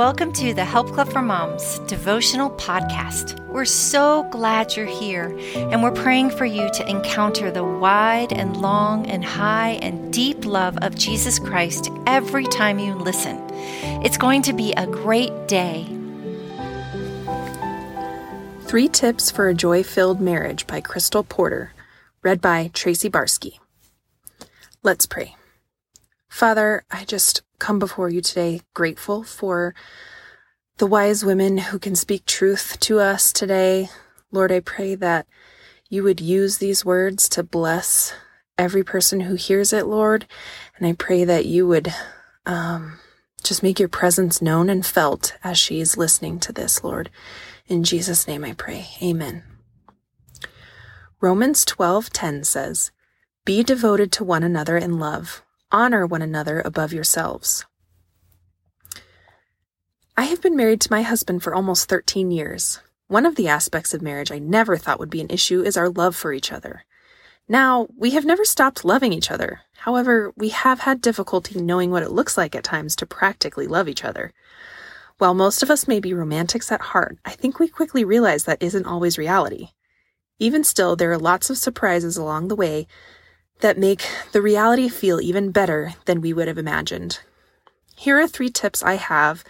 Welcome to the Help Club for Moms devotional podcast. We're so glad you're here, and we're praying for you to encounter the wide and long and high and deep love of Jesus Christ every time you listen. It's going to be a great day. Three Tips for a Joy Filled Marriage by Crystal Porter, read by Tracy Barsky. Let's pray. Father, I just come before you today grateful for the wise women who can speak truth to us today. Lord, I pray that you would use these words to bless every person who hears it, Lord. And I pray that you would um, just make your presence known and felt as she is listening to this, Lord. In Jesus' name I pray. Amen. Romans 12:10 says, "Be devoted to one another in love." Honor one another above yourselves. I have been married to my husband for almost 13 years. One of the aspects of marriage I never thought would be an issue is our love for each other. Now, we have never stopped loving each other. However, we have had difficulty knowing what it looks like at times to practically love each other. While most of us may be romantics at heart, I think we quickly realize that isn't always reality. Even still, there are lots of surprises along the way that make the reality feel even better than we would have imagined. Here are three tips I have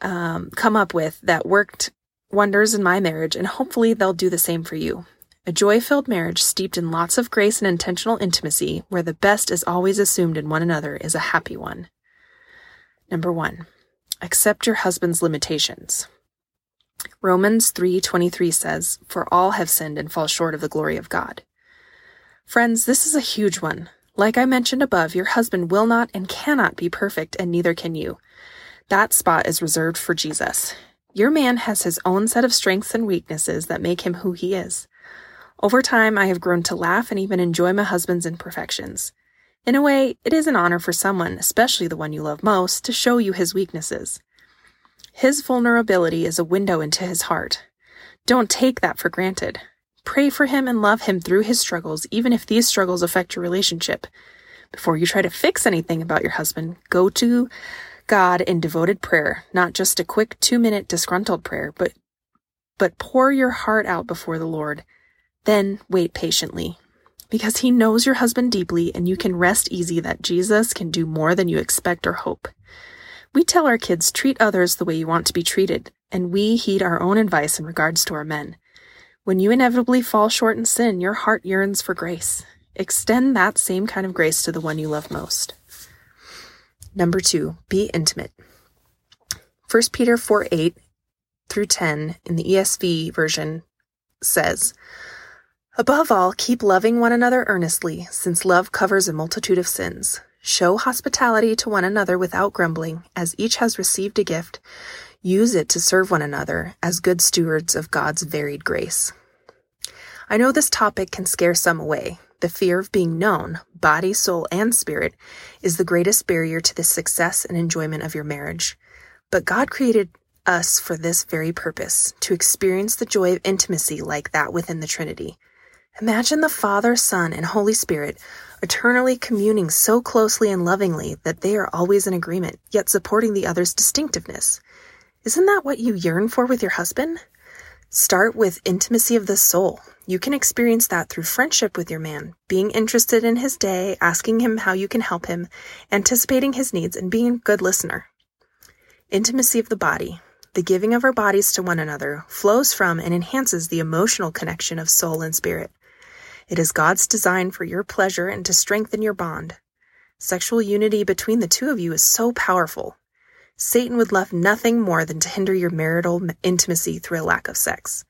um, come up with that worked wonders in my marriage, and hopefully they'll do the same for you. A joy filled marriage steeped in lots of grace and intentional intimacy, where the best is always assumed in one another, is a happy one. Number one, accept your husband's limitations. Romans 3:23 says, "For all have sinned and fall short of the glory of God." Friends, this is a huge one. Like I mentioned above, your husband will not and cannot be perfect, and neither can you. That spot is reserved for Jesus. Your man has his own set of strengths and weaknesses that make him who he is. Over time, I have grown to laugh and even enjoy my husband's imperfections. In a way, it is an honor for someone, especially the one you love most, to show you his weaknesses. His vulnerability is a window into his heart. Don't take that for granted. Pray for him and love him through his struggles, even if these struggles affect your relationship. Before you try to fix anything about your husband, go to God in devoted prayer, not just a quick two minute disgruntled prayer, but, but pour your heart out before the Lord. Then wait patiently. Because he knows your husband deeply and you can rest easy that Jesus can do more than you expect or hope. We tell our kids treat others the way you want to be treated, and we heed our own advice in regards to our men. When you inevitably fall short in sin, your heart yearns for grace. Extend that same kind of grace to the one you love most. Number two, be intimate. 1 Peter 4 8 through 10 in the ESV version says, Above all, keep loving one another earnestly, since love covers a multitude of sins. Show hospitality to one another without grumbling, as each has received a gift. Use it to serve one another as good stewards of God's varied grace. I know this topic can scare some away. The fear of being known, body, soul, and spirit, is the greatest barrier to the success and enjoyment of your marriage. But God created us for this very purpose, to experience the joy of intimacy like that within the Trinity. Imagine the Father, Son, and Holy Spirit eternally communing so closely and lovingly that they are always in agreement, yet supporting the other's distinctiveness. Isn't that what you yearn for with your husband? Start with intimacy of the soul. You can experience that through friendship with your man, being interested in his day, asking him how you can help him, anticipating his needs, and being a good listener. Intimacy of the body. The giving of our bodies to one another flows from and enhances the emotional connection of soul and spirit. It is God's design for your pleasure and to strengthen your bond. Sexual unity between the two of you is so powerful. Satan would love nothing more than to hinder your marital intimacy through a lack of sex.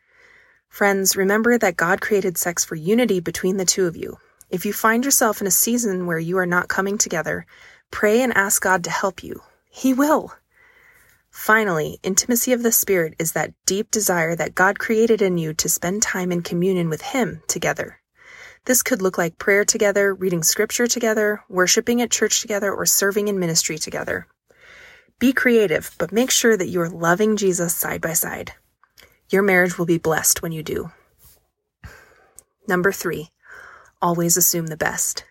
Friends, remember that God created sex for unity between the two of you. If you find yourself in a season where you are not coming together, pray and ask God to help you. He will. Finally, intimacy of the Spirit is that deep desire that God created in you to spend time in communion with Him together. This could look like prayer together, reading scripture together, worshiping at church together, or serving in ministry together. Be creative, but make sure that you are loving Jesus side by side. Your marriage will be blessed when you do. Number three, always assume the best.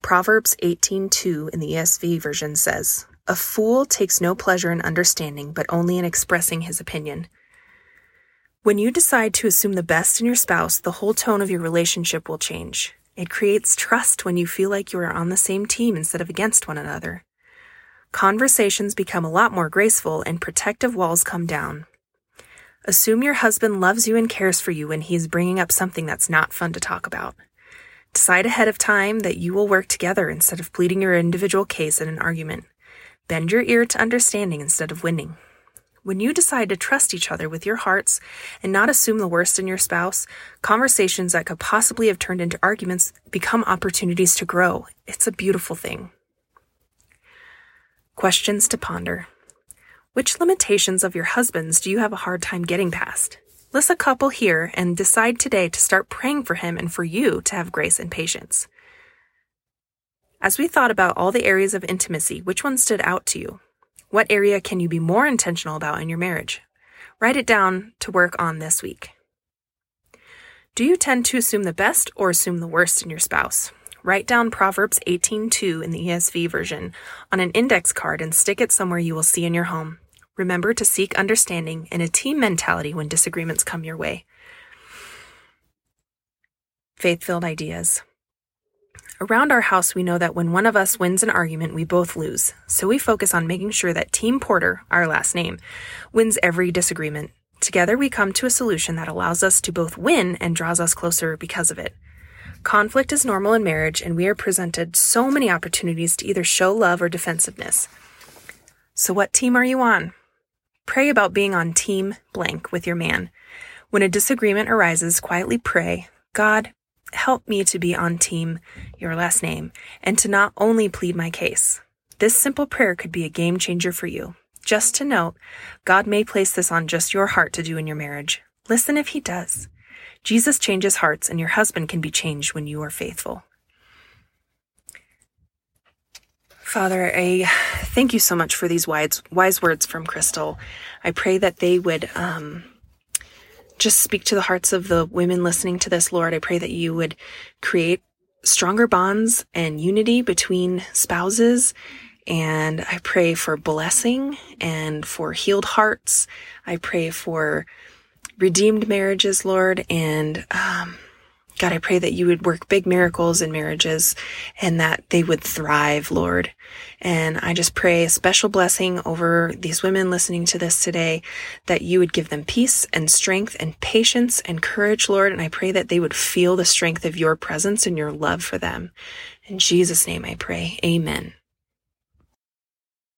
Proverbs 18:2 in the ESV version says, A fool takes no pleasure in understanding, but only in expressing his opinion. When you decide to assume the best in your spouse, the whole tone of your relationship will change. It creates trust when you feel like you are on the same team instead of against one another. Conversations become a lot more graceful and protective walls come down. Assume your husband loves you and cares for you when he's bringing up something that's not fun to talk about. Decide ahead of time that you will work together instead of pleading your individual case in an argument. Bend your ear to understanding instead of winning. When you decide to trust each other with your hearts and not assume the worst in your spouse, conversations that could possibly have turned into arguments become opportunities to grow. It's a beautiful thing. Questions to ponder. Which limitations of your husband's do you have a hard time getting past? List a couple here and decide today to start praying for him and for you to have grace and patience. As we thought about all the areas of intimacy, which one stood out to you? What area can you be more intentional about in your marriage? Write it down to work on this week. Do you tend to assume the best or assume the worst in your spouse? Write down Proverbs 18:2 in the ESV version on an index card and stick it somewhere you will see in your home. Remember to seek understanding and a team mentality when disagreements come your way. Faith-filled ideas. Around our house, we know that when one of us wins an argument, we both lose. So we focus on making sure that Team Porter, our last name, wins every disagreement. Together, we come to a solution that allows us to both win and draws us closer because of it. Conflict is normal in marriage, and we are presented so many opportunities to either show love or defensiveness. So, what team are you on? Pray about being on team blank with your man. When a disagreement arises, quietly pray, God, help me to be on team your last name and to not only plead my case. This simple prayer could be a game changer for you. Just to note, God may place this on just your heart to do in your marriage. Listen if he does. Jesus changes hearts and your husband can be changed when you are faithful. Father, I thank you so much for these wise, wise words from Crystal. I pray that they would um, just speak to the hearts of the women listening to this, Lord. I pray that you would create stronger bonds and unity between spouses. And I pray for blessing and for healed hearts. I pray for redeemed marriages, Lord. And um, God, I pray that you would work big miracles in marriages and that they would thrive, Lord. And I just pray a special blessing over these women listening to this today, that you would give them peace and strength and patience and courage, Lord. And I pray that they would feel the strength of your presence and your love for them. In Jesus' name I pray. Amen.